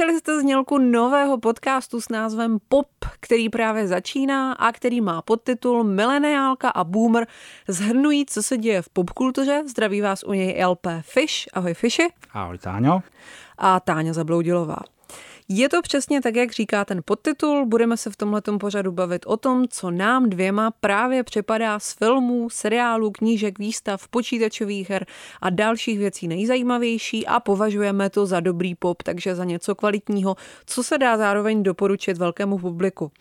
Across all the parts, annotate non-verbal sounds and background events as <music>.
Slyšeli jste znělku nového podcastu s názvem Pop, který právě začíná a který má podtitul Mileniálka a Boomer zhrnují, co se děje v popkultuře. Zdraví vás u něj LP Fish. Ahoj Fishi. Ahoj Táňo. A Táňa Zabloudilová. Je to přesně tak, jak říká ten podtitul. Budeme se v tomhletom pořadu bavit o tom, co nám dvěma právě přepadá z filmů, seriálů, knížek, výstav, počítačových her a dalších věcí nejzajímavější a považujeme to za dobrý pop, takže za něco kvalitního, co se dá zároveň doporučit velkému publiku.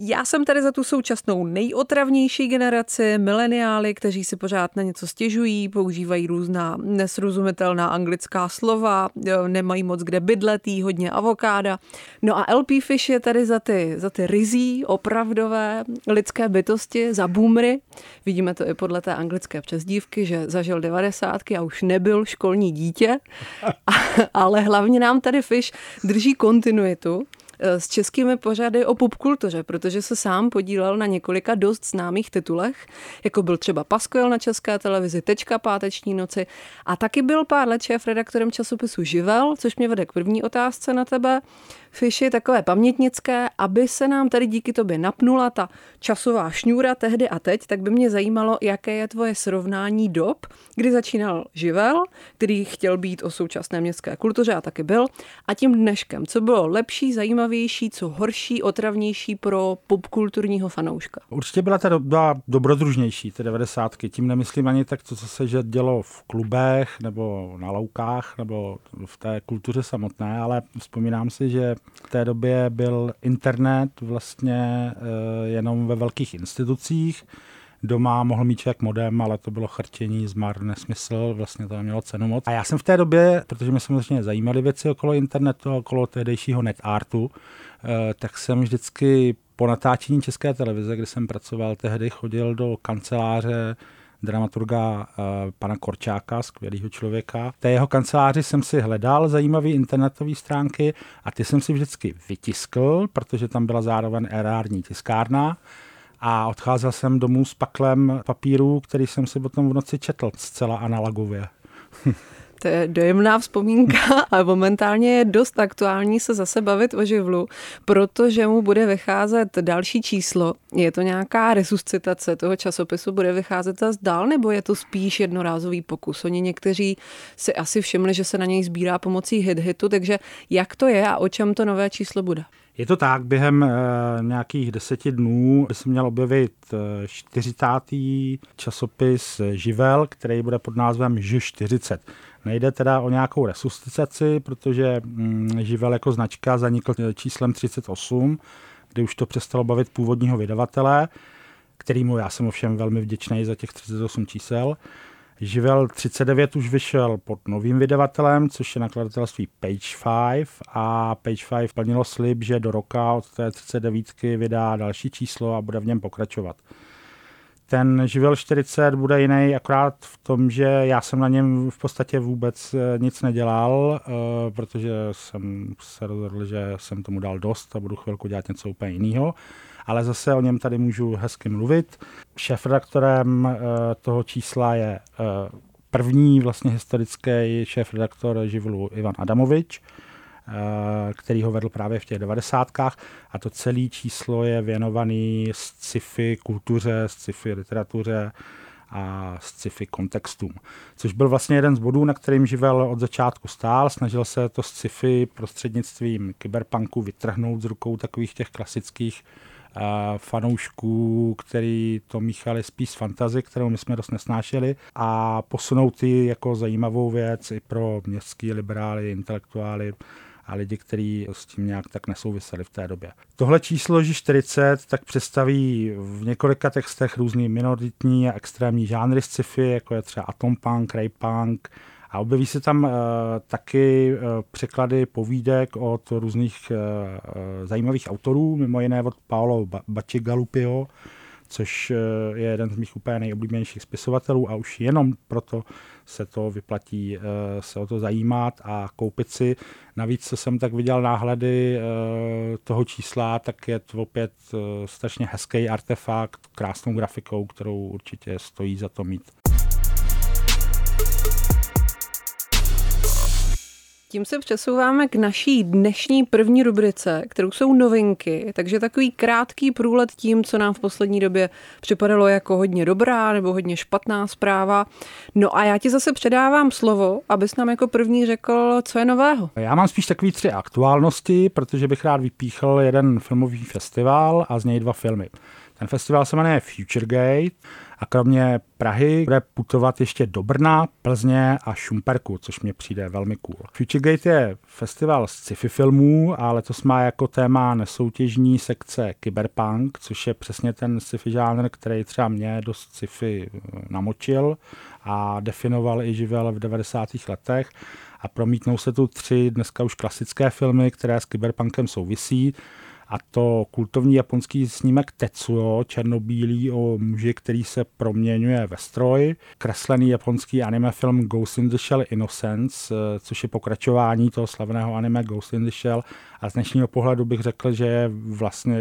Já jsem tady za tu současnou nejotravnější generaci, mileniály, kteří si pořád na něco stěžují, používají různá nesrozumitelná anglická slova, nemají moc kde bydletý, hodně avokáda. No a LP Fish je tady za ty, za ty rizí, opravdové lidské bytosti, za boomry. Vidíme to i podle té anglické přezdívky, že zažil devadesátky a už nebyl školní dítě, <laughs> ale hlavně nám tady Fish drží kontinuitu s českými pořady o popkultuře, protože se sám podílel na několika dost známých titulech, jako byl třeba Paskojel na české televizi, Tečka páteční noci a taky byl pár let šéf redaktorem časopisu Živel, což mě vede k první otázce na tebe fiši takové pamětnické, aby se nám tady díky tobě napnula ta časová šňůra tehdy a teď, tak by mě zajímalo, jaké je tvoje srovnání dob, kdy začínal živel, který chtěl být o současné městské kultuře a taky byl, a tím dneškem. Co bylo lepší, zajímavější, co horší, otravnější pro popkulturního fanouška? Určitě byla ta doba dobrodružnější, ty 90. Tím nemyslím ani tak co se že dělo v klubech nebo na loukách nebo v té kultuře samotné, ale vzpomínám si, že v té době byl internet vlastně eh, jenom ve velkých institucích. Doma mohl mít člověk modem, ale to bylo chrtění, zmar, nesmysl, vlastně to nemělo cenu moc. A já jsem v té době, protože mě samozřejmě zajímaly věci okolo internetu, okolo tehdejšího netartu, eh, tak jsem vždycky po natáčení České televize, kdy jsem pracoval tehdy, chodil do kanceláře dramaturga uh, pana Korčáka, skvělého člověka. Té jeho kanceláři jsem si hledal zajímavé internetové stránky a ty jsem si vždycky vytiskl, protože tam byla zároveň erární tiskárna a odcházel jsem domů s paklem papíru, který jsem si potom v noci četl zcela analogově. <laughs> To je dojemná vzpomínka <laughs> a momentálně je dost aktuální se zase bavit o živlu, protože mu bude vycházet další číslo. Je to nějaká resuscitace toho časopisu, bude vycházet zase dál, nebo je to spíš jednorázový pokus? Oni někteří si asi všimli, že se na něj sbírá pomocí hit-hitu, takže jak to je a o čem to nové číslo bude? Je to tak, během e, nějakých deseti dnů by se měl objevit e, 40. časopis Živel, který bude pod názvem Ž40. Nejde teda o nějakou resuscitaci, protože mm, Živel jako značka zanikl číslem 38, kdy už to přestalo bavit původního vydavatele, kterýmu já jsem ovšem velmi vděčný za těch 38 čísel. Živel 39 už vyšel pod novým vydavatelem, což je nakladatelství Page 5 a Page 5 plnilo slib, že do roka od té 39 vydá další číslo a bude v něm pokračovat. Ten živel 40 bude jiný akorát v tom, že já jsem na něm v podstatě vůbec eh, nic nedělal, eh, protože jsem se rozhodl, že jsem tomu dal dost a budu chvilku dělat něco úplně jiného. Ale zase o něm tady můžu hezky mluvit. Šéf-redaktorem eh, toho čísla je první vlastně historický šéf-redaktor živlu Ivan Adamovič, který ho vedl právě v těch devadesátkách a to celé číslo je věnovaný sci-fi kultuře, sci-fi literatuře a sci-fi kontextům. Což byl vlastně jeden z bodů, na kterým živel od začátku stál. Snažil se to sci-fi prostřednictvím kyberpunku vytrhnout z rukou takových těch klasických uh, fanoušků, který to míchali spíš fantazy, kterou my jsme dost nesnášeli a posunout ji jako zajímavou věc i pro městský liberály, intelektuály a lidi, kteří s tím nějak tak nesouviseli v té době. Tohle číslo Ž40 tak představí v několika textech různý minoritní a extrémní žánry sci-fi, jako je třeba atompunk, raypunk, a objeví se tam uh, taky uh, překlady povídek od různých uh, zajímavých autorů, mimo jiné od Paolo Bacigalupio, což je jeden z mých úplně nejoblíbenějších spisovatelů a už jenom proto se to vyplatí eh, se o to zajímat a koupit si. Navíc, co jsem tak viděl náhledy eh, toho čísla, tak je to opět eh, strašně hezký artefakt, krásnou grafikou, kterou určitě stojí za to mít. Tím se přesouváme k naší dnešní první rubrice, kterou jsou novinky, takže takový krátký průlet tím, co nám v poslední době připadalo jako hodně dobrá nebo hodně špatná zpráva. No a já ti zase předávám slovo, abys nám jako první řekl, co je nového. Já mám spíš takový tři aktuálnosti, protože bych rád vypíchl jeden filmový festival a z něj dva filmy. Ten festival se jmenuje Futuregate a kromě Prahy bude putovat ještě do Brna, Plzně a Šumperku, což mě přijde velmi cool. Futuregate je festival z sci-fi filmů a letos má jako téma nesoutěžní sekce Cyberpunk, což je přesně ten sci-fi žánr, který třeba mě dost sci-fi eh, namočil a definoval i živel v 90. letech a promítnou se tu tři dneska už klasické filmy, které s kyberpunkem souvisí a to kultovní japonský snímek Tetsuo, černobílý o muži, který se proměňuje ve stroj, kreslený japonský anime film Ghost in the Shell Innocence, eh, což je pokračování toho slavného anime Ghost in the Shell a z dnešního pohledu bych řekl, že je vlastně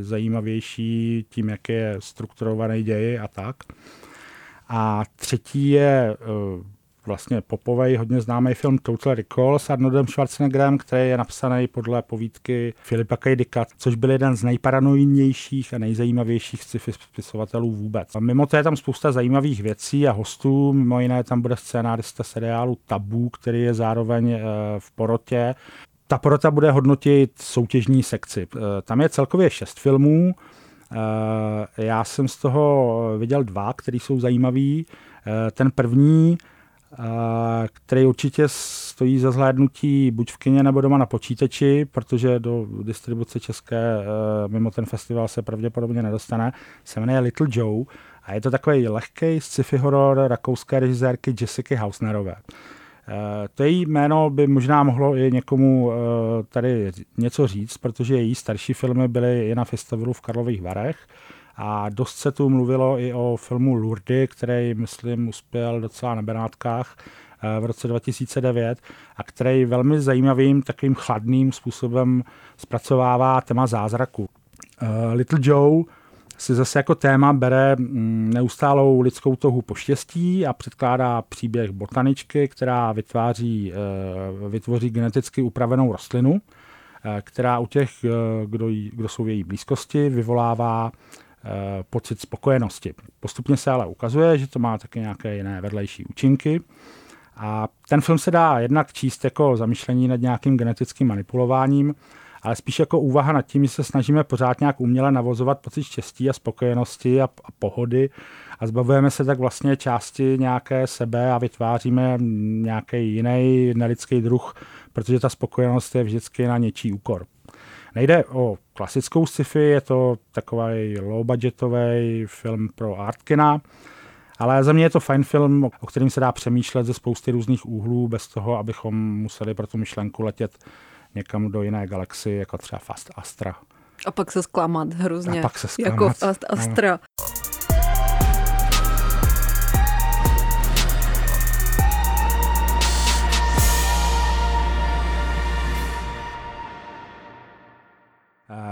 zajímavější tím, jak je strukturovaný děj a tak. A třetí je eh, vlastně popovej, hodně známý film Total Recall s Arnoldem Schwarzeneggerem, který je napsaný podle povídky Filipa K. Dicka, což byl jeden z nejparanoidnějších a nejzajímavějších sci-fi spisovatelů vůbec. A mimo to je tam spousta zajímavých věcí a hostů, mimo jiné tam bude scénárista seriálu Tabu, který je zároveň eh, v porotě. Ta porota bude hodnotit soutěžní sekci. Eh, tam je celkově šest filmů, eh, já jsem z toho viděl dva, které jsou zajímavý. Ten první který určitě stojí za zhlédnutí buď v kině nebo doma na počítači, protože do distribuce české eh, mimo ten festival se pravděpodobně nedostane, se jmenuje Little Joe a je to takový lehký sci-fi horor rakouské režisérky Jessica Hausnerové. Eh, to její jméno by možná mohlo i někomu eh, tady něco říct, protože její starší filmy byly i na festivalu v Karlových Varech a dost se tu mluvilo i o filmu Lourdes, který, myslím, uspěl docela na Benátkách eh, v roce 2009 a který velmi zajímavým, takovým chladným způsobem zpracovává téma zázraku. Eh, Little Joe si zase jako téma bere mm, neustálou lidskou touhu po štěstí a předkládá příběh botaničky, která vytváří, eh, vytvoří geneticky upravenou rostlinu, která u těch, kdo, jí, kdo jsou v její blízkosti, vyvolává pocit spokojenosti. Postupně se ale ukazuje, že to má také nějaké jiné vedlejší účinky. A ten film se dá jednak číst jako zamýšlení nad nějakým genetickým manipulováním, ale spíš jako úvaha nad tím, že se snažíme pořád nějak uměle navozovat pocit štěstí a spokojenosti a, a pohody a zbavujeme se tak vlastně části nějaké sebe a vytváříme nějaký jiný nelidský druh, protože ta spokojenost je vždycky na něčí úkor. Nejde o klasickou sci-fi, je to takový low-budgetový film pro Artkina, ale za mě je to fajn film, o kterým se dá přemýšlet ze spousty různých úhlů, bez toho, abychom museli pro tu myšlenku letět někam do jiné galaxie, jako třeba Fast Astra. A pak se zklamat hrozně. A pak se zklamat. Jako Fast Astra. No.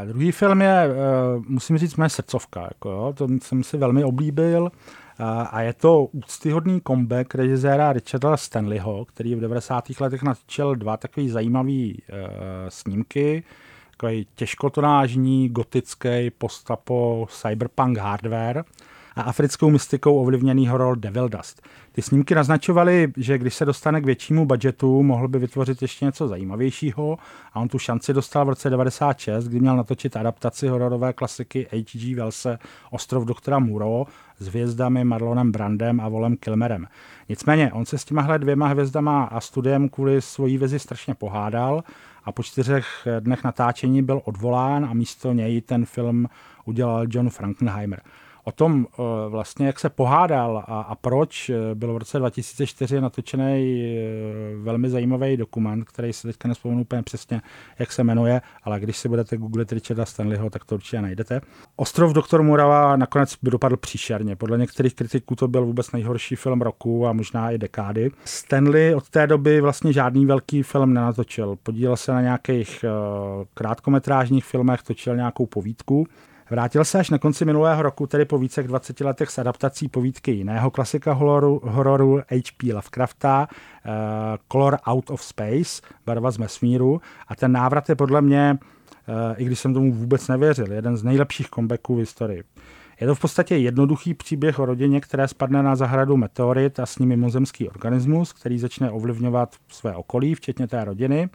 Druhý film je, uh, musím říct, moje srdcovka. Jako, jo, to jsem si velmi oblíbil. Uh, a je to úctyhodný comeback režiséra Richarda Stanleyho, který v 90. letech natočil dva takové zajímavé uh, snímky. Takový těžkotonážní, gotický, postapo, cyberpunk hardware a africkou mystikou ovlivněný horor Devil Dust. Ty snímky naznačovaly, že když se dostane k většímu budgetu, mohl by vytvořit ještě něco zajímavějšího a on tu šanci dostal v roce 96, kdy měl natočit adaptaci hororové klasiky H.G. Wellse Ostrov doktora Muro s hvězdami Marlonem Brandem a Volem Kilmerem. Nicméně on se s těmahle dvěma hvězdama a studiem kvůli svojí vizi strašně pohádal a po čtyřech dnech natáčení byl odvolán a místo něj ten film udělal John Frankenheimer o tom eh, vlastně, jak se pohádal a, a proč, eh, byl v roce 2004 natočený eh, velmi zajímavý dokument, který se teďka nespomenu úplně přesně, jak se jmenuje, ale když si budete googlit Richarda Stanleyho, tak to určitě najdete. Ostrov doktor Murava nakonec by dopadl příšerně. Podle některých kritiků to byl vůbec nejhorší film roku a možná i dekády. Stanley od té doby vlastně žádný velký film nenatočil. Podílel se na nějakých krátkometrážních filmech, točil nějakou povídku Vrátil se až na konci minulého roku, tedy po více jak 20 letech s adaptací povídky jiného klasika hororu, hororu H.P. Lovecrafta, uh, Color Out of Space, Barva z vesmíru. A ten návrat je podle mě, uh, i když jsem tomu vůbec nevěřil, jeden z nejlepších comebacků v historii. Je to v podstatě jednoduchý příběh o rodině, které spadne na zahradu meteorit a s ním mimozemský organismus, který začne ovlivňovat své okolí, včetně té rodiny.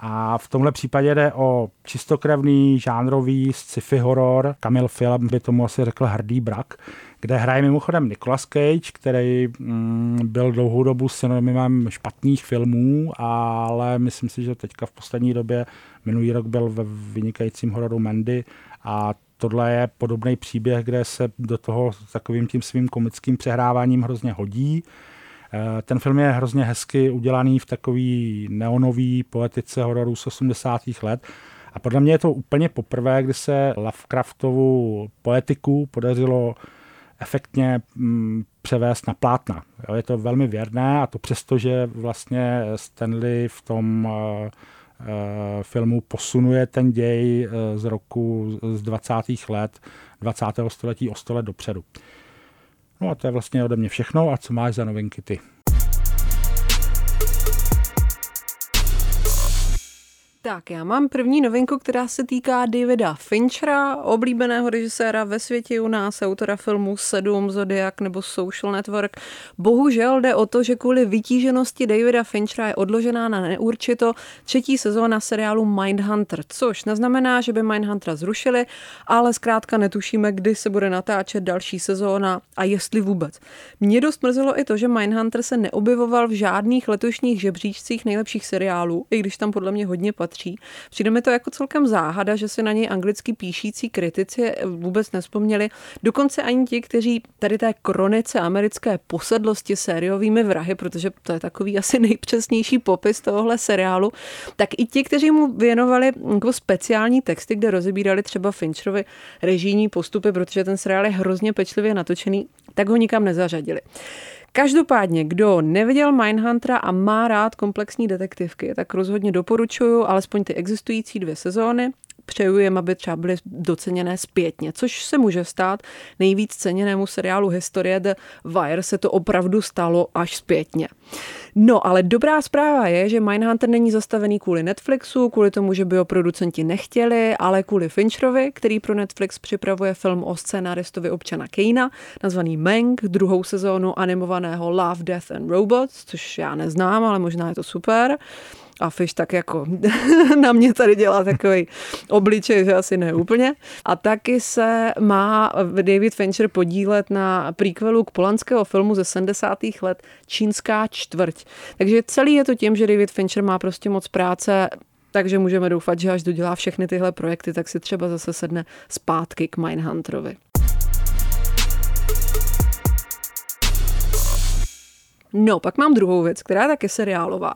A v tomhle případě jde o čistokrevný žánrový sci-fi horor. Kamil Philip by tomu asi řekl hrdý brak, kde hraje mimochodem Nicolas Cage, který mm, byl dlouhou dobu synonymem špatných filmů, ale myslím si, že teďka v poslední době, minulý rok byl ve vynikajícím hororu Mandy a tohle je podobný příběh, kde se do toho takovým tím svým komickým přehráváním hrozně hodí. Eh, ten film je hrozně hezky udělaný v takový neonový poetice hororu z 80. let. A podle mě je to úplně poprvé, kdy se Lovecraftovu poetiku podařilo efektně mm, převést na plátna. Jo, je to velmi věrné a to přesto, že vlastně Stanley v tom uh, filmu posunuje ten děj z roku z 20. let 20. století o 100 let dopředu. No a to je vlastně ode mě všechno a co máš za novinky ty? Tak, já mám první novinku, která se týká Davida Finchera, oblíbeného režiséra ve světě u nás, autora filmu Sedm, Zodiac nebo Social Network. Bohužel jde o to, že kvůli vytíženosti Davida Finchera je odložená na neurčito třetí sezóna seriálu Mindhunter, což neznamená, že by Mindhuntera zrušili, ale zkrátka netušíme, kdy se bude natáčet další sezóna a jestli vůbec. Mě dost mrzelo i to, že Mindhunter se neobjevoval v žádných letošních žebříčcích nejlepších seriálů, i když tam podle mě hodně patří patří. Přijde mi to jako celkem záhada, že si na něj anglicky píšící kritici vůbec nespomněli. Dokonce ani ti, kteří tady té kronice americké posedlosti sériovými vrahy, protože to je takový asi nejpřesnější popis tohohle seriálu, tak i ti, kteří mu věnovali jako speciální texty, kde rozebírali třeba Fincherovi režijní postupy, protože ten seriál je hrozně pečlivě natočený, tak ho nikam nezařadili. Každopádně, kdo neviděl Mindhuntera a má rád komplexní detektivky, tak rozhodně doporučuju alespoň ty existující dvě sezóny přeju jim, aby třeba byly doceněné zpětně, což se může stát. Nejvíc ceněnému seriálu Historie The Wire se to opravdu stalo až zpětně. No, ale dobrá zpráva je, že Mindhunter není zastavený kvůli Netflixu, kvůli tomu, že by ho producenti nechtěli, ale kvůli Fincherovi, který pro Netflix připravuje film o scénaristovi občana Kejna, nazvaný Mank, druhou sezónu animovaného Love, Death and Robots, což já neznám, ale možná je to super. A Fish tak jako <laughs> na mě tady dělá takový obličej, že asi ne úplně. A taky se má David Fincher podílet na prequelu k polanského filmu ze 70. let Čínská čtvrť. Takže celý je to tím, že David Fincher má prostě moc práce takže můžeme doufat, že až dodělá všechny tyhle projekty, tak si třeba zase sedne zpátky k Mindhunterovi. No, pak mám druhou věc, která je taky seriálová.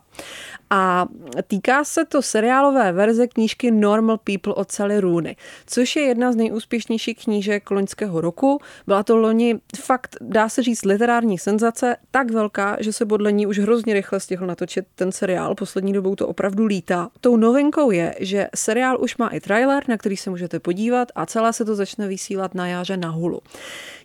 A týká se to seriálové verze knížky Normal People od Sally Rooney, což je jedna z nejúspěšnějších knížek loňského roku. Byla to loni fakt, dá se říct, literární senzace, tak velká, že se podle ní už hrozně rychle stihl natočit ten seriál. Poslední dobou to opravdu lítá. Tou novinkou je, že seriál už má i trailer, na který se můžete podívat a celé se to začne vysílat na jaře na Hulu.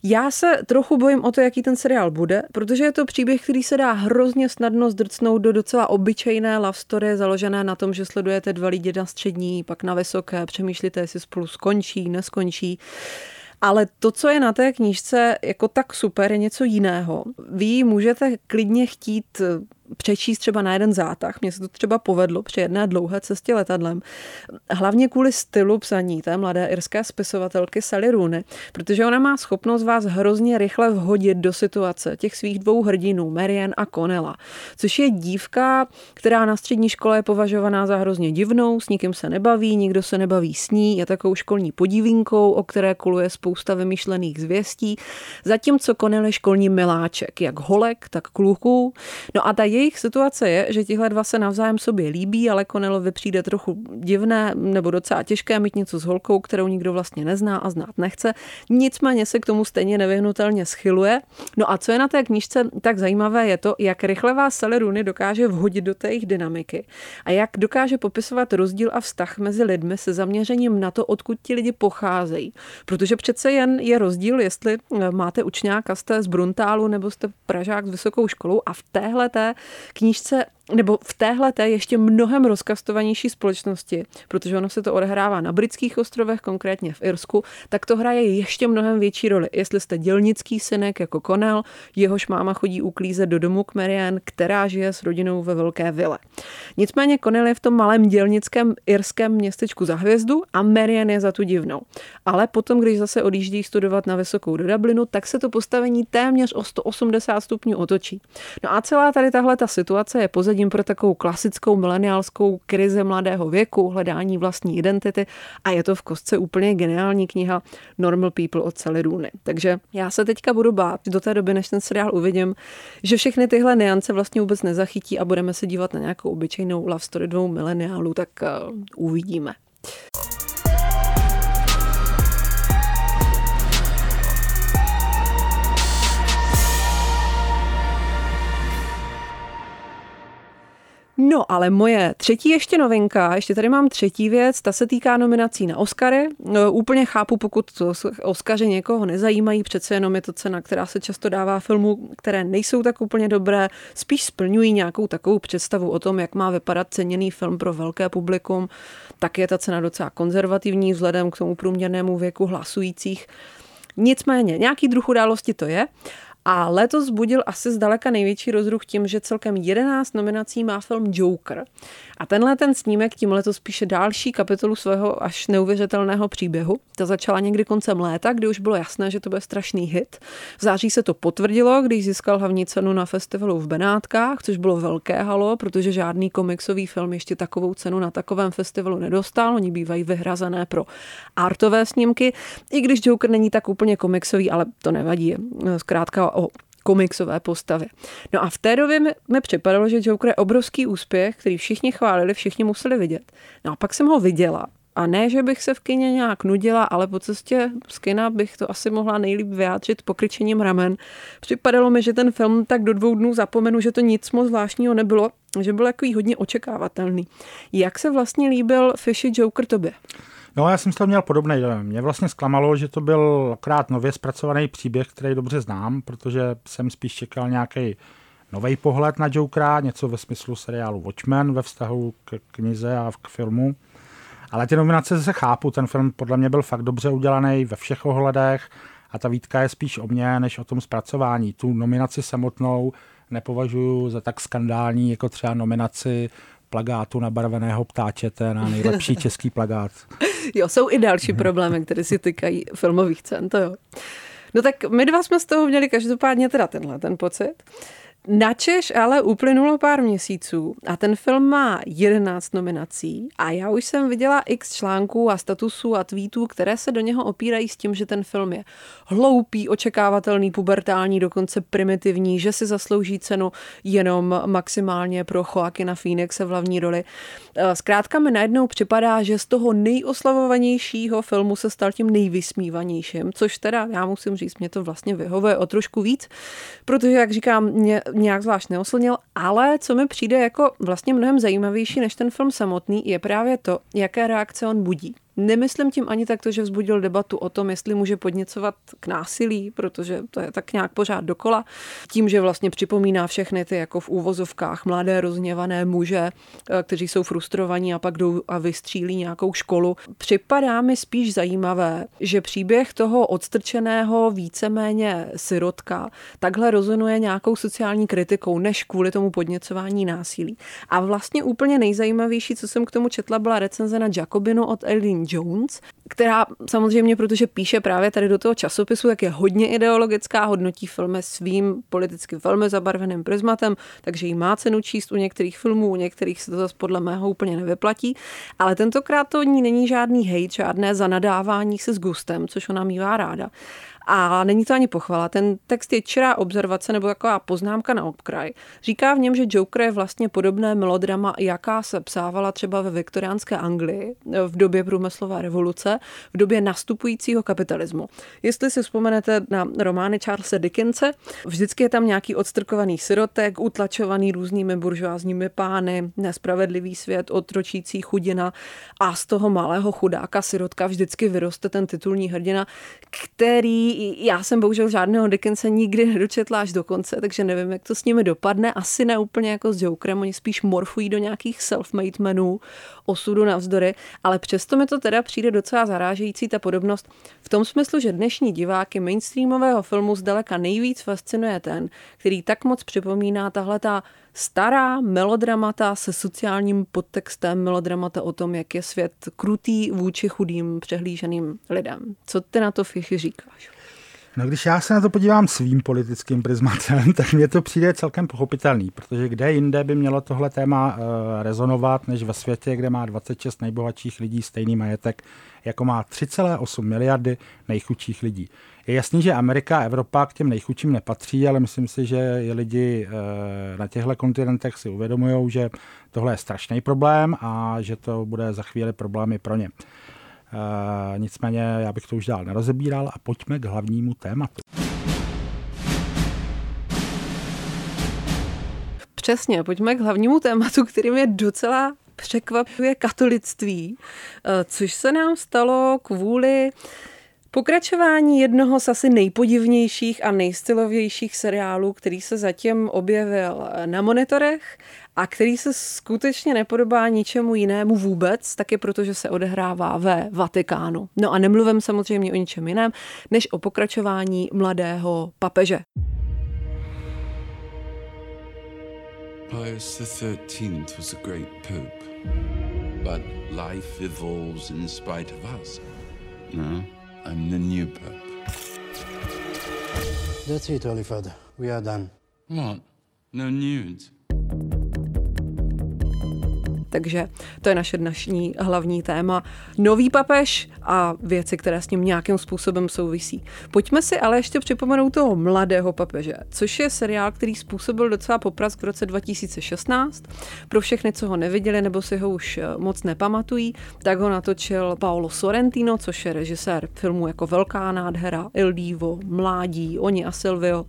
Já se trochu bojím o to, jaký ten seriál bude, protože je to příběh, který se dá hrozně snadno zdrcnout do docela obyčejné love story založené na tom, že sledujete dva lidi na střední, pak na vysoké, přemýšlíte, jestli spolu skončí, neskončí. Ale to, co je na té knížce jako tak super, je něco jiného. Vy můžete klidně chtít přečíst třeba na jeden zátah. Mně se to třeba povedlo při jedné dlouhé cestě letadlem. Hlavně kvůli stylu psaní té mladé irské spisovatelky Sally Rooney, protože ona má schopnost vás hrozně rychle vhodit do situace těch svých dvou hrdinů, Marian a Connella, což je dívka, která na střední škole je považovaná za hrozně divnou, s nikým se nebaví, nikdo se nebaví s ní, je takovou školní podívinkou, o které koluje spousta vymyšlených zvěstí, zatímco Connell je školní miláček, jak holek, tak kluků. No a ta jejich situace je, že tihle dva se navzájem sobě líbí, ale Conelovi přijde trochu divné nebo docela těžké mít něco s holkou, kterou nikdo vlastně nezná a znát nechce. Nicméně se k tomu stejně nevyhnutelně schyluje. No a co je na té knížce tak zajímavé, je to, jak rychle vás Sally Rooney dokáže vhodit do té jejich dynamiky a jak dokáže popisovat rozdíl a vztah mezi lidmi se zaměřením na to, odkud ti lidi pocházejí. Protože přece jen je rozdíl, jestli eh, máte učňáka, jste z Bruntálu nebo jste Pražák s vysokou školou a v téhle té knížce nebo v téhle té ještě mnohem rozkastovanější společnosti, protože ono se to odehrává na britských ostrovech, konkrétně v Irsku, tak to hraje ještě mnohem větší roli. Jestli jste dělnický synek jako Connell, jehož máma chodí uklízet do domu k Marianne, která žije s rodinou ve velké vile. Nicméně Connell je v tom malém dělnickém irském městečku za hvězdu a Marianne je za tu divnou. Ale potom, když zase odjíždí studovat na vysokou do Dublinu, tak se to postavení téměř o 180 stupňů otočí. No a celá tady tahle ta situace je pozadí prostředím pro takovou klasickou mileniálskou krizi mladého věku, hledání vlastní identity a je to v kostce úplně geniální kniha Normal People od Sally Rooney. Takže já se teďka budu bát do té doby, než ten seriál uvidím, že všechny tyhle niance vlastně vůbec nezachytí a budeme se dívat na nějakou obyčejnou love story dvou mileniálů, tak uh, uvidíme. No, ale moje třetí ještě novinka, ještě tady mám třetí věc, ta se týká nominací na Oscary. No, úplně chápu, pokud to Oscaři někoho nezajímají, přece jenom je to cena, která se často dává filmu, které nejsou tak úplně dobré, spíš splňují nějakou takovou představu o tom, jak má vypadat ceněný film pro velké publikum, tak je ta cena docela konzervativní vzhledem k tomu průměrnému věku hlasujících. Nicméně, nějaký druh události to je. A letos budil asi zdaleka největší rozruch tím, že celkem 11 nominací má film Joker. A tenhle ten snímek tím letos píše další kapitolu svého až neuvěřitelného příběhu. Ta začala někdy koncem léta, kdy už bylo jasné, že to bude strašný hit. V září se to potvrdilo, když získal hlavní cenu na festivalu v Benátkách, což bylo velké halo, protože žádný komiksový film ještě takovou cenu na takovém festivalu nedostal. Oni bývají vyhrazené pro artové snímky, i když Joker není tak úplně komiksový, ale to nevadí. Zkrátka o komiksové postavy. No a v té době mi, mi připadalo, že Joker je obrovský úspěch, který všichni chválili, všichni museli vidět. No a pak jsem ho viděla a ne, že bych se v kině nějak nudila, ale po cestě z kina bych to asi mohla nejlíp vyjádřit pokryčením ramen. Připadalo mi, že ten film tak do dvou dnů zapomenu, že to nic moc zvláštního nebylo, že byl takový hodně očekávatelný. Jak se vlastně líbil Fishy Joker tobě? No, já jsem to měl podobný Mě vlastně zklamalo, že to byl akorát nově zpracovaný příběh, který dobře znám, protože jsem spíš čekal nějaký nový pohled na Jokera, něco ve smyslu seriálu Watchmen ve vztahu k knize a k filmu. Ale ty nominace se chápu, ten film podle mě byl fakt dobře udělaný ve všech ohledech a ta výtka je spíš o mě, než o tom zpracování. Tu nominaci samotnou nepovažuji za tak skandální, jako třeba nominaci plagátu nabarveného ptáčete na nejlepší <laughs> český plagát. Jo, jsou i další problémy, které si týkají filmových cen, to jo. No tak my dva jsme z toho měli každopádně teda tenhle ten pocit. Načeš ale uplynulo pár měsíců a ten film má 11 nominací a já už jsem viděla x článků a statusů a tweetů, které se do něho opírají s tím, že ten film je hloupý, očekávatelný, pubertální, dokonce primitivní, že si zaslouží cenu jenom maximálně pro Joaquina Phoenixe v hlavní roli. Eh, zkrátka mi najednou připadá, že z toho nejoslavovanějšího filmu se stal tím nejvysmívanějším, což teda já musím říct, mě to vlastně vyhovuje o trošku víc, protože jak říkám, mě nějak zvlášť neoslnil, ale co mi přijde jako vlastně mnohem zajímavější než ten film samotný, je právě to, jaké reakce on budí. Nemyslím tím ani tak to, že vzbudil debatu o tom, jestli může podněcovat k násilí, protože to je tak nějak pořád dokola. Tím, že vlastně připomíná všechny ty jako v úvozovkách mladé rozněvané muže, eh, kteří jsou frustrovaní a pak jdou a vystřílí nějakou školu. Připadá mi spíš zajímavé, že příběh toho odstrčeného víceméně sirotka takhle rozonuje nějakou sociální kritikou, než kvůli tomu podněcování násilí. A vlastně úplně nejzajímavější, co jsem k tomu četla, byla recenze na Jacobinu od Eileen Jones, která samozřejmě, protože píše právě tady do toho časopisu, jak je hodně ideologická, hodnotí filmy svým politicky velmi zabarveným prismatem, takže jí má cenu číst u některých filmů, u některých se to zase podle mého úplně nevyplatí. Ale tentokrát to ní není žádný hejt, žádné zanadávání se s gustem, což ona mývá ráda A není to ani pochvala. Ten text je čirá observace nebo taková poznámka na okraj. Říká v něm, že Joker je vlastně podobné melodrama, jaká se psávala třeba ve viktoriánské Anglii v době průmyslové revoluce, v době nastupujícího kapitalismu. Jestli si vzpomenete na romány Charlesa Dickense, vždycky je tam nějaký odstrkovaný sirotek, utlačovaný různými buržoázními pány, nespravedlivý svět, otročící chudina a z toho malého chudáka sirotka vždycky vyroste ten titulní hrdina, který já jsem bohužel žádného Dickense nikdy nedočetla až do konce, takže nevím, jak to s nimi dopadne. Asi ne úplně jako s Jokerem, oni spíš morfují do nějakých self-made menů, osudu navzdory, ale přesto mi to teda přijde docela zarážející ta podobnost v tom smyslu, že dnešní diváky mainstreamového filmu zdaleka nejvíc fascinuje ten, který tak moc připomíná tahle ta stará melodramata se sociálním podtextem, melodramata o tom, jak je svět krutý vůči chudým přehlíženým lidem. Co ty na to, Fichy, říkáš? No když já se na to podívám svým politickým prismatem, <laughs> tak mně to přijde celkem pochopitelný, protože kde jinde by mělo tohle téma uh, rezonovat, než ve světě, kde má 26 nejbohatších lidí stejný majetek, jako má 3,8 miliardy nejchudších lidí. Je jasný, že Amerika a Evropa k těm nejchudším nepatří, ale myslím si, že lidi uh, na těchto kontinentech si uvědomují, že tohle je strašný problém a že to bude za chvíli problémy pro ně. Uh, nicméně já bych to už dál nerozebíral a pojďme k hlavnímu tématu. Přesně, pojďme k hlavnímu tématu, kterým je docela překvapuje katolictví, eh, což se nám stalo kvůli Pokračování jednoho z asi nejpodivnějších a nejstylovějších seriálů, který se zatím objevil na monitorech a který se skutečně nepodobá ničemu jinému vůbec, taky protože se odehrává ve Vatikánu. No a nemluvím samozřejmě o ničem jiném, než o pokračování mladého papeže. Pius XIII was a great pope, but life evolves in spite of us. No, I'm the new pope. That's it, Holy Father. We are done. What? No nudes? Takže to je naše dnešní hlavní téma. Nový papež a věci, které s ním nějakým způsobem souvisí. Pojďme si ale ještě připomenout toho mladého papeže, což je seriál, který způsobil docela poprask v roce 2016. Pro všechny, co ho neviděli nebo si ho už eh, moc nepamatují, tak ho natočil Paolo Sorrentino, což je režisér filmů jako Velká nádhera, Il Divo, Mládí, Oni a Silvio.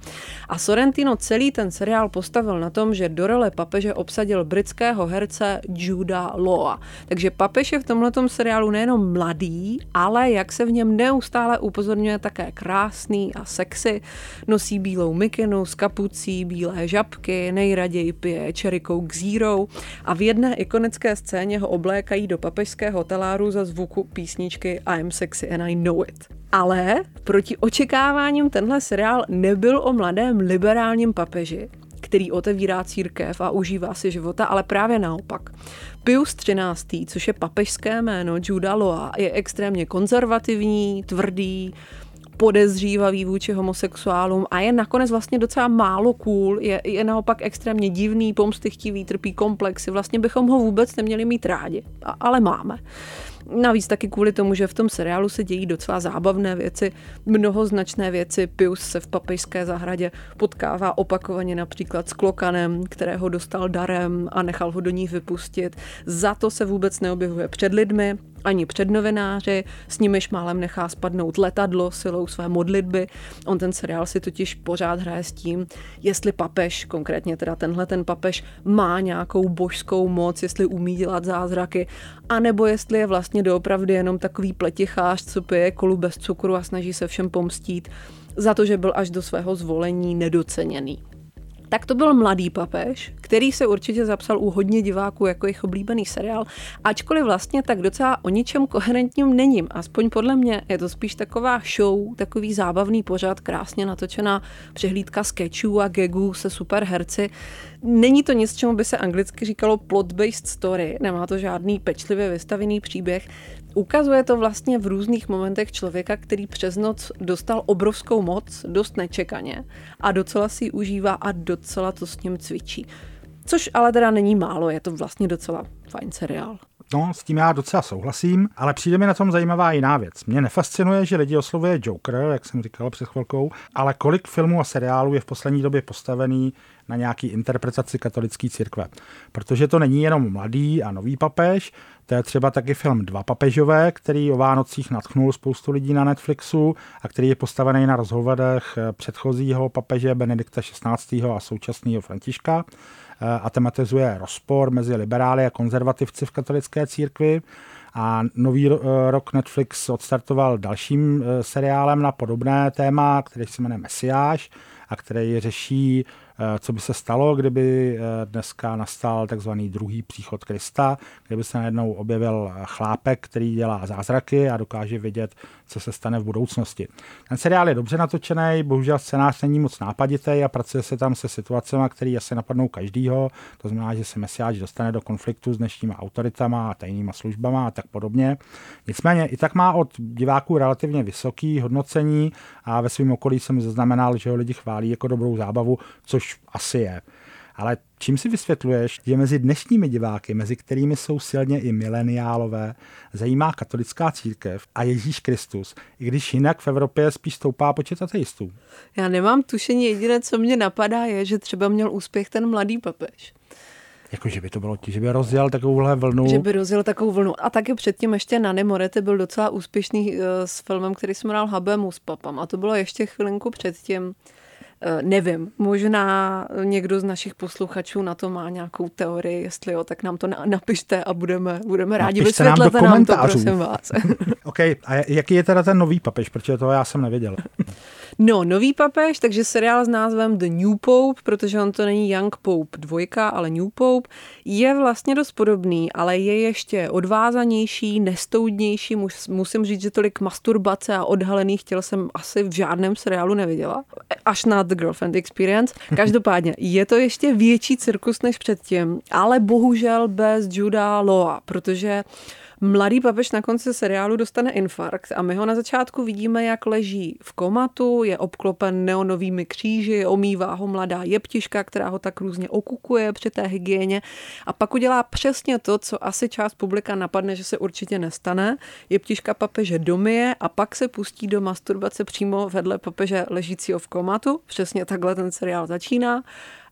A Sorrentino celý ten seriál postavil na tom, že do role papeže obsadil britského herce Juda Law. Takže papež je v tomhle seriálu nejenom mladý, ale jak se v něm neustále upozorňuje také krásný a sexy, nosí bílou mikinu s kapucí, bílé žabky, nejraději pije cherry coke zero a v jedné ikonické scéně ho oblékají do papežského taláru za zvuku písničky I'm sexy and I know it. Ale proti očekáváním tenhle seriál nebyl o mladém liberálním papeži, který otevírá církev a užívá si života, ale právě naopak. Pius XIII., což je papežské jméno Juda Loa, je extrémně konzervativní, tvrdý, podezřívavý vůči homosexuálům a je nakonec vlastně docela málo cool, je, je naopak extrémně divný, pomstychtivý, trpí komplexy, vlastně bychom ho vůbec neměli mít rádi, a, ale máme. Navíc taky kvůli tomu, že v tom seriálu se dějí docela zábavné věci, mnohoznačné věci. Pius se v papejské zahradě potkává opakovaně například s klokanem, kterého dostal darem a nechal ho do ní vypustit. Za to se vůbec neobjevuje před lidmi, ani před novináři, s nimiž málem nechá spadnout letadlo silou své modlitby. On ten seriál si totiž pořád hraje s tím, jestli papež, konkrétně teda tenhle ten papež, má nějakou božskou moc, jestli umí dělat zázraky, anebo jestli je vlastně doopravdy jenom takový pletichář, co pije kolu bez cukru a snaží se všem pomstít za to, že byl až do svého zvolení nedoceněný. Tak to byl Mladý papež, který se určitě zapsal u hodně diváků jako jejich oblíbený seriál, ačkoliv vlastně tak docela o ničem koherentním není. Aspoň podle mě je to spíš taková show, takový zábavný pořad, krásně natočená přehlídka sketchů a gagů se super herci. Není to nic, čemu by se anglicky říkalo plot-based story, nemá to žádný pečlivě vystavený příběh, Ukazuje to vlastně v různých momentech člověka, který přes noc dostal obrovskou moc, dost nečekaně a docela si ji užívá a docela to s ním cvičí. Což ale teda není málo, je to vlastně docela fajn seriál. No, s tím já docela souhlasím, ale přijde mi na tom zajímavá jiná věc. Mě nefascinuje, že lidi oslovuje Joker, jak jsem říkal před chvilkou, ale kolik filmů a seriálů je v poslední době postavený na nějaký interpretaci katolické církve. Protože to není jenom mladý a nový papež, to je třeba taky film Dva papežové, který o Vánocích natchnul spoustu lidí na Netflixu a který je postavený na rozhovorech předchozího papeže Benedikta XVI. a současného Františka a tematizuje rozpor mezi liberály a konzervativci v katolické církvi. A nový rok Netflix odstartoval dalším seriálem na podobné téma, který se jmenuje Mesiáš a který řeší Eh, co by se stalo, kdyby eh, dneska nastal takzvaný druhý příchod Krista, kdyby se najednou objevil eh, chlápek, který dělá zázraky a dokáže vidět, co se stane v budoucnosti. Ten seriál je dobře natočený, bohužel scénář není moc nápaditý a pracuje se tam se situacemi, které asi napadnou každýho. To znamená, že se Mesiáš dostane do konfliktu s dnešníma autoritama a tajnýma službama a tak podobně. Nicméně i tak má od diváků relativně vysoký hodnocení a ve svém okolí jsem zaznamenal, že ho lidi chválí jako dobrou zábavu, což asi je. Ale čím si vysvětluješ, že mezi dnešními diváky, mezi kterými jsou silně i mileniálové, zajímá katolická církev a Ježíš Kristus, i když jinak v Evropě spíš stoupá počet ateistů? Já nemám tušení, jediné, co mě napadá, je, že třeba měl úspěch ten mladý papež. Jako, že by to bylo tí, že by rozjel takovouhle vlnu. Že by rozjel takovou vlnu. A taky předtím ještě na Nemorete byl docela úspěšný uh, s filmem, který hrál Habemu s papam. A to bylo ještě chvilinku předtím. Eh, nevím, možná někdo z našich posluchačů na to má nějakou teorii, jestli jo, tak nám to napište a budeme, budeme rádi. Napište nám, nám to, prosím vás. <laughs> OK, a jaký je teda ten nový papež, protože to já jsem nevěděl. <laughs> No, nový papež, takže seriál s názvem The New Pope, protože on to není Young Pope dvojka, ale New Pope, je vlastně dost podobný, ale je ještě odvázanější, nestoudnější. Musím říct, že tolik masturbace a odhalených těl jsem asi v žádném seriálu neviděla. Až na The Girlfriend Experience. <laughs> Každopádně, je to ještě větší cirkus než předtím, ale bohužel bez Juda Loa, protože Mladý papež na konci seriálu dostane infarkt a my ho na začátku vidíme, jak leží v komatu, je obklopen neonovými kříži, omývá ho mladá jeptiška, která ho tak různě okukuje při té hygieně a pak udělá přesně to, co asi část publika napadne, že se určitě nestane. Jeptiška papeže domije a pak se pustí do masturbace přímo vedle papeže ležícího v komatu. Přesně takhle ten seriál začíná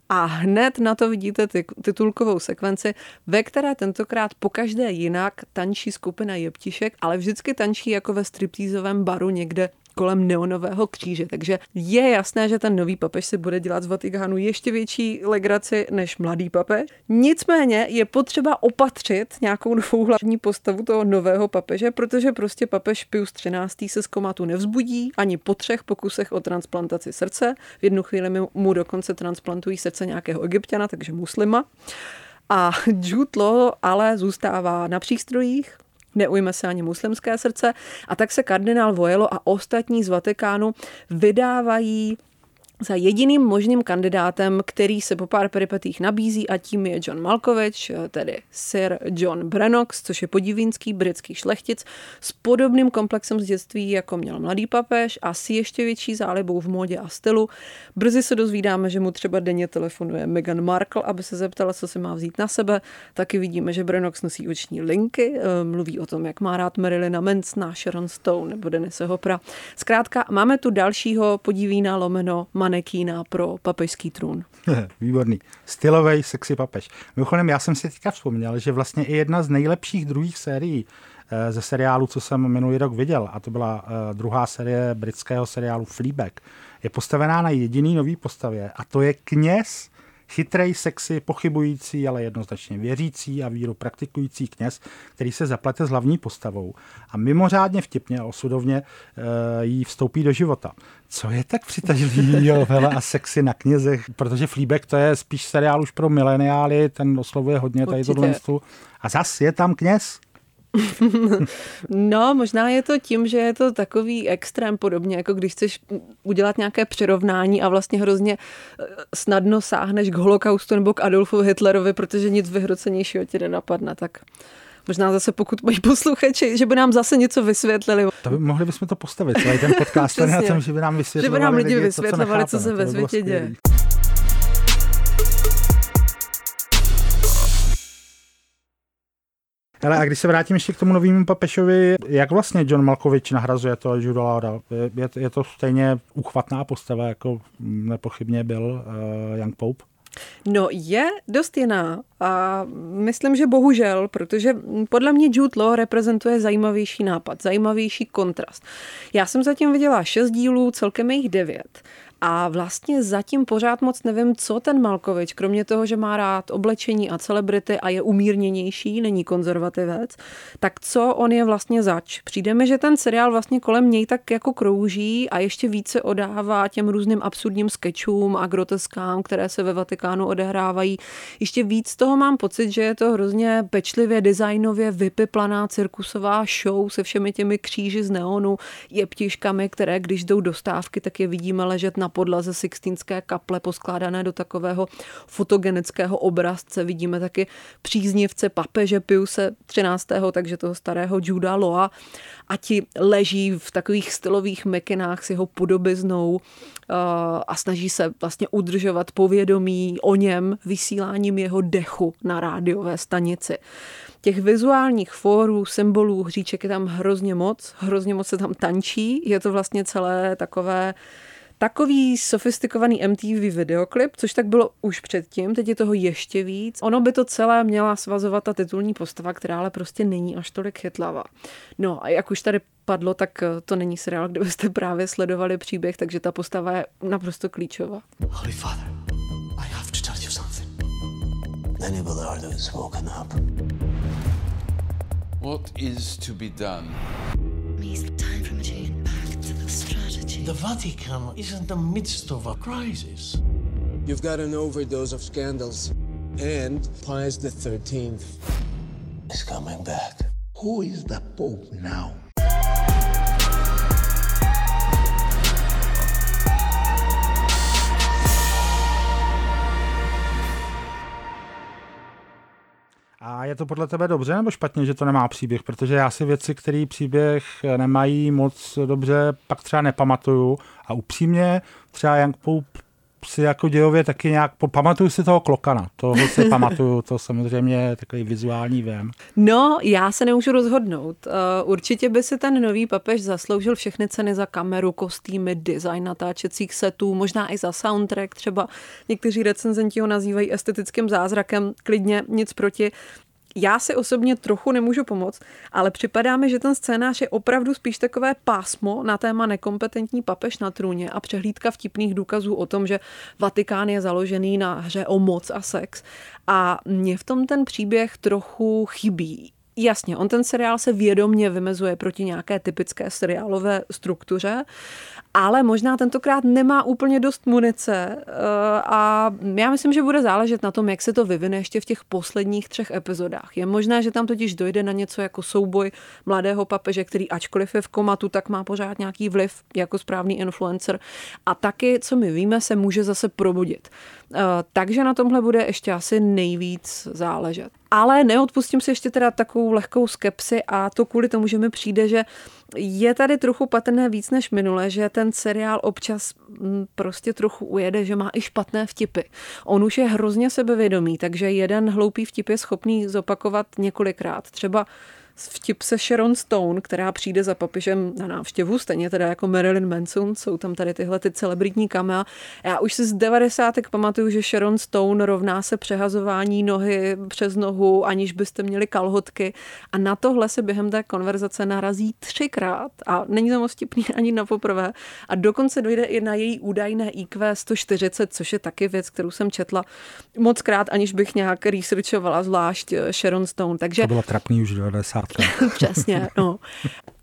a hned na to vidíte titulkovou sekvenci, ve které tentokrát pokaždé jinak tančí skupina jeptišek, ale vždycky tančí jako ve striptýzovém baru někde kolem neonového kříže. Takže je jasné, že ten nový papež si bude dělat z Vatikánu ještě větší legraci než mladý papež. Nicméně je potřeba opatřit nějakou novou hlavní postavu toho nového papeže, protože prostě papež Pius XIII. se z komatu nevzbudí ani po třech pokusech o transplantaci srdce. V jednu chvíli mu dokonce transplantují srdce nějakého egyptiana, takže muslima. A Jude Law ale zůstává na přístrojích, neujme se ani muslimské srdce. A tak se kardinál Vojelo a ostatní z Vatikánu vydávají za jediným možným kandidátem, který se po pár peripetích nabízí a tím je John Malkovich, tedy Sir John Brenox, což je podivínský britský šlechtic s podobným komplexem z dětství, jako měl mladý papež a s ještě větší zálibou v módě a stylu. Brzy se dozvídáme, že mu třeba denně telefonuje Meghan Markle, aby se zeptala, co si má vzít na sebe. Taky vidíme, že Brenox nosí oční linky, eh, mluví o tom, jak má rád Marilyna Mansona, Sharon Stone nebo Denise Hopra. Zkrátka, máme tu dalšího podivína lomeno manekína pro papežský trůn. <laughs> Výborný. Stylový, sexy papež. Mimochodem, já jsem si teďka vzpomněl, že vlastně i jedna z nejlepších druhých sérií eh, ze seriálu, co jsem minulý rok viděl, a to byla eh, druhá série britského seriálu Fleabag, je postavená na jediný nový postavě a to je kněz, chytrej, sexy, pochybující, ale jednoznačně věřící a víru praktikující kněz, který se zaplete s hlavní postavou a mimořádně vtipně a osudovně e, jí vstoupí do života. Co je tak přitažlivého <laughs> vele a sexy na knězech? Protože Fleabag to je spíš seriál už pro mileniály, ten oslovuje hodně tady tohle. A zas je tam kněz. <laughs> no, možná je to tím, že je to takový extrém podobně, jako když chceš udělat nějaké přirovnání a vlastně hrozně eh, snadno sáhneš k holokaustu nebo k Adolfu Hitlerovi, protože nic vyhrocenějšího ti nenapadne, tak možná zase pokud mají posluchači, že by nám zase něco vysvětlili. To by, mohli bychom to postavit, celý ten podcast na <laughs> tom, že by nám vysvětlovali, že by nám lidi vysvětlovali, co, co se ve světě děje. Ale a když se vrátím ještě k tomu novému Papešovi, jak vlastně John Malkovich nahrazuje to Juda Lauda? Je, je to stejně uchvatná postava, jako nepochybně byl uh, Young Pope? No, je dost jiná a myslím, že bohužel, protože podle mě Jude Law reprezentuje zajímavější nápad, zajímavější kontrast. Já jsem zatím viděla šest dílů, celkem jich devět. A vlastně zatím pořád moc nevím, co ten Malkovič, kromě toho, že má rád oblečení a celebrity a je umírněnější, není konzervativec, tak co on je vlastně zač? Přijde mi, že ten seriál vlastně kolem něj tak jako krouží a ještě více odává těm různým absurdním sketchům a groteskám, které se ve Vatikánu odehrávají. Ještě víc toho mám pocit, že je to hrozně pečlivě, designově vypiplaná cirkusová show se všemi těmi kříži z neonu, jeptiškami, které když jdou do stávky, tak je vidíme ležet na podlaze Sixtínské kaple poskládané do takového fotogenického obrazce. Vidíme taky příznivce papeže Piuse 13. takže toho starého Juda Loa a ti leží v takových stylových mekinách s jeho podobiznou eh, a snaží se vlastně udržovat povědomí o něm vysíláním jeho dechu na rádiové stanici. Těch vizuálních fórů, symbolů, hříček je tam hrozně moc, hrozně moc se tam tančí, je to vlastně celé takové takový sofistikovaný MTV videoklip, což tak bylo už předtím, teď je toho ještě víc. Ono by to celé měla svazovat ta titulní postava, která ale prostě není až tolik chytlavá. No a jak už tady padlo, tak eh, to není seriál, kde byste právě sledovali příběh, takže ta postava je naprosto klíčová. Holy Father, I have to tell you something. Lenny is woken up. What is to be done? time for The Vatican is in the midst of a crisis. You've got an overdose of scandals. And Pius the 13th is coming back. Who is the Pope now? Je to podle tebe dobře nebo špatně, že to nemá příběh? Protože já si věci, které příběh nemají moc dobře, pak třeba nepamatuju. A upřímně třeba Young Pope si jako dějově taky nějak, pamatuju si toho klokana, toho si <laughs> pamatuju, to samozřejmě je takový vizuální věm. No, já se nemůžu rozhodnout. Uh, určitě by si ten nový papež zasloužil všechny ceny za kameru, kostýmy, design natáčecích setů, možná i za soundtrack, třeba někteří recenzenti ho nazývají estetickým zázrakem, klidně nic proti. Já si osobně trochu nemůžu pomoct, ale připadá mi, že ten scénář je opravdu spíš takové pásmo na téma nekompetentní papež na trůně a přehlídka vtipných důkazů o tom, že Vatikán je založený na hře o moc a sex. A mě v tom ten příběh trochu chybí. Jasně, on ten seriál se vědomně vymezuje proti nějaké typické seriálové struktuře, ale možná tentokrát nemá úplně dost munice eh, a já myslím, že bude záležet na tom, jak se to vyvine ještě v těch posledních třech epizodách. Je možné, že tam totiž dojde na něco jako souboj mladého papeže, který ačkoliv je v komatu, tak má pořád nějaký vliv jako správný influencer a taky, co my víme, se může zase probudit. Eh, takže na tomhle bude ještě asi nejvíc záležet. Ale neodpustím si ještě teda takovou lehkou skepsi a to kvůli tomu, že mi přijde, že je tady trochu patrné víc než minule, že ten seriál občas mm, prostě trochu ujede, že má i špatné vtipy. On už je hrozně sebevědomý, takže jeden hloupý vtip je schopný zopakovat několikrát. Třeba vtip se Sharon Stone, která přijde za papižem na návštěvu, stejně teda jako Marilyn Manson, jsou tam tady tyhle ty celebritní kamea. Já už si z 90. pamatuju, že Sharon Stone rovná se přehazování nohy přes nohu, aniž byste měli kalhotky a na tohle se během té konverzace narazí třikrát a není to moc vtipný <laughs> ani na poprvé a dokonce dojde i na její údajné IQ 140, což je taky věc, kterou jsem četla moc krát, aniž bych nějak researchovala zvlášť Sharon Stone. Takže... To bylo trapný už 90 <laughs> Přesně, no.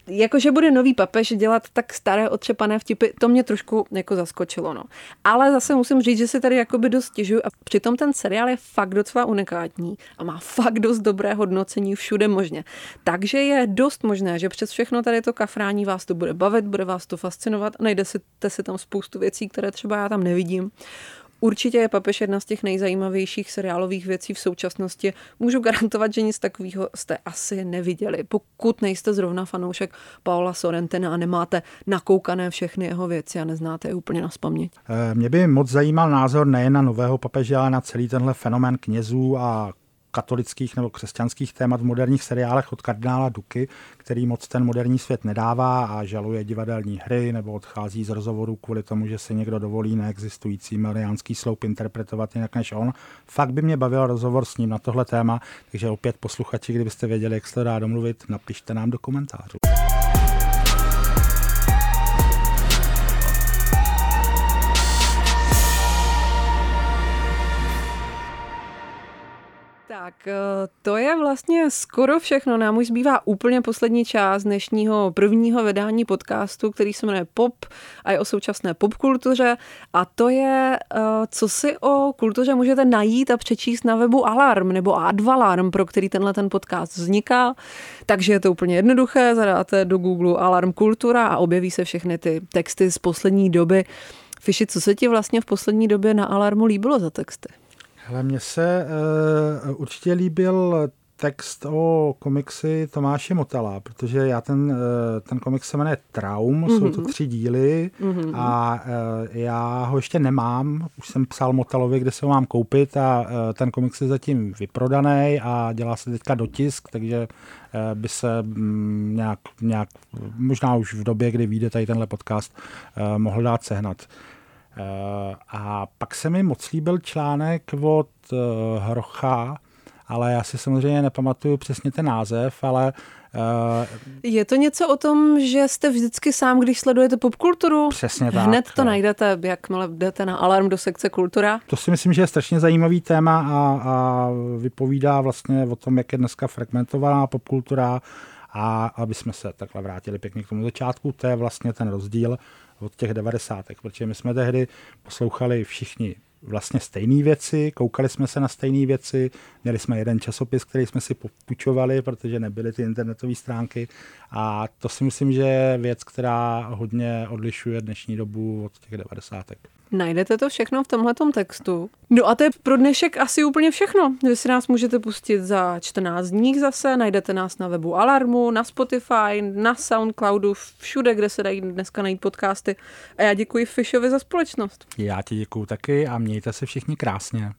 Jakože bude nový papež dělat tak staré otřepané vtipy, to mě trošku jako zaskočilo, no. Ale zase musím říct, že si tady jakoby dost stěžuju a přitom ten seriál je fakt docela unikátní a má fakt dost dobré hodnocení všude možně. Takže je dost možné, že přes všechno tady to kafrání vás to bude bavit, bude vás to fascinovat, najde si, si tam spoustu věcí, které třeba já tam nevidím. Určitě je Papež jedna z těch nejzajímavějších seriálových věcí v současnosti. Můžu garantovat, že nic takového jste asi neviděli. Pokud nejste zrovna fanoušek Paula Sorrentina a nemáte nakoukané všechny jeho věci a neznáte je úplně na spaměť. Eh, mě by moc zajímal názor nejen na nového papeže, ale na celý tenhle fenomén knězů a katolických nebo křesťanských témat v moderních seriálech od kardinála Duky, který moc ten moderní svět nedává a žaluje divadelní hry nebo odchází z rozhovoru kvůli tomu, že si někdo dovolí neexistující miliánský sloup interpretovat jinak než on. Fakt by mě bavil rozhovor s ním na tohle téma, takže opět posluchači, kdybyste věděli, jak se to dá domluvit, napište nám do komentářů. Tak eh, to je vlastně skoro všechno. Nám už zbývá úplně poslední část dnešního prvního vydání podcastu, který se jmenuje Pop a je o současné popkultuře. A to je, eh, co si o kultuře můžete najít a přečíst na webu Alarm nebo Advalarm, pro který tenhle ten podcast vzniká. Takže je to úplně jednoduché, zadáte do Google Alarm Kultura a objeví se všechny ty texty z poslední doby. Fiši, co se ti vlastně v poslední době na Alarmu líbilo za texty? Hele, mně se uh, určitě líbil text o komiksy Tomáše Motala, protože já ten, eh, ten komiks se jmenuje Traum, mm-hmm. jsou to mhm. tři díly mm-hmm. a uh, já ho ještě nemám, už jsem psal Motalovi, kde se ho mám koupit a ten komiks je zatím vyprodaný a dělá se teďka dotisk, takže by se um, nějak, nějak, možná už v době, kdy vyjde tady tenhle podcast, mohl dát sehnat. Eh, a pak se mi moc líbil článek od eh, Hrocha, ale já si samozřejmě nepamatuju přesně ten název, ale Uh, je to něco o tom, že jste vždycky sám, když sledujete popkulturu? Přesně tak. Hned to najdete, jakmile jdete na alarm do sekce kultura? To si myslím, že je strašně zajímavý téma a, a vypovídá vlastně o tom, jak je dneska fragmentovaná popkultura a aby jsme se takhle vrátili pěkně k tomu začátku, to je vlastně ten rozdíl od těch devadesátek, protože my jsme tehdy poslouchali všichni vlastně stejné věci, koukali jsme se na stejné věci, měli jsme jeden časopis, který jsme si půjčovali, protože nebyly ty internetové stránky a to si myslím, že je věc, která hodně odlišuje dnešní dobu od těch devadesátek. Najdete to všechno v tomhle textu. No a to je pro dnešek asi úplně všechno. Vy si nás můžete pustit za 14 dní zase, najdete nás na webu Alarmu, na Spotify, na Soundcloudu, všude, kde se dají dneska najít podcasty. A já děkuji Fishovi za společnost. Já ti děkuji taky a mějte se všichni krásně.